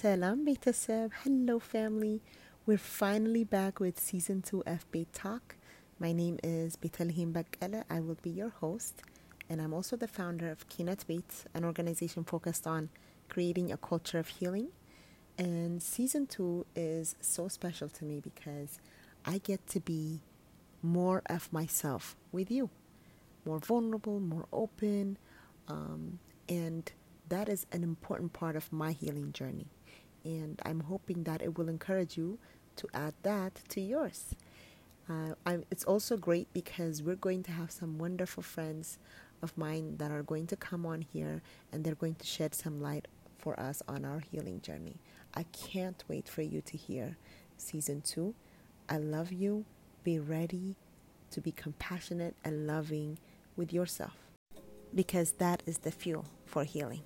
Salam Betaseb, hello family. We're finally back with season 2 of Beit Talk. My name is Bethlehem Bakala. I will be your host, and I'm also the founder of Kinat Beit, an organization focused on creating a culture of healing. And season 2 is so special to me because I get to be more of myself with you, more vulnerable, more open, um, and that is an important part of my healing journey. And I'm hoping that it will encourage you to add that to yours. Uh, it's also great because we're going to have some wonderful friends of mine that are going to come on here and they're going to shed some light for us on our healing journey. I can't wait for you to hear season two. I love you. Be ready to be compassionate and loving with yourself because that is the fuel for healing.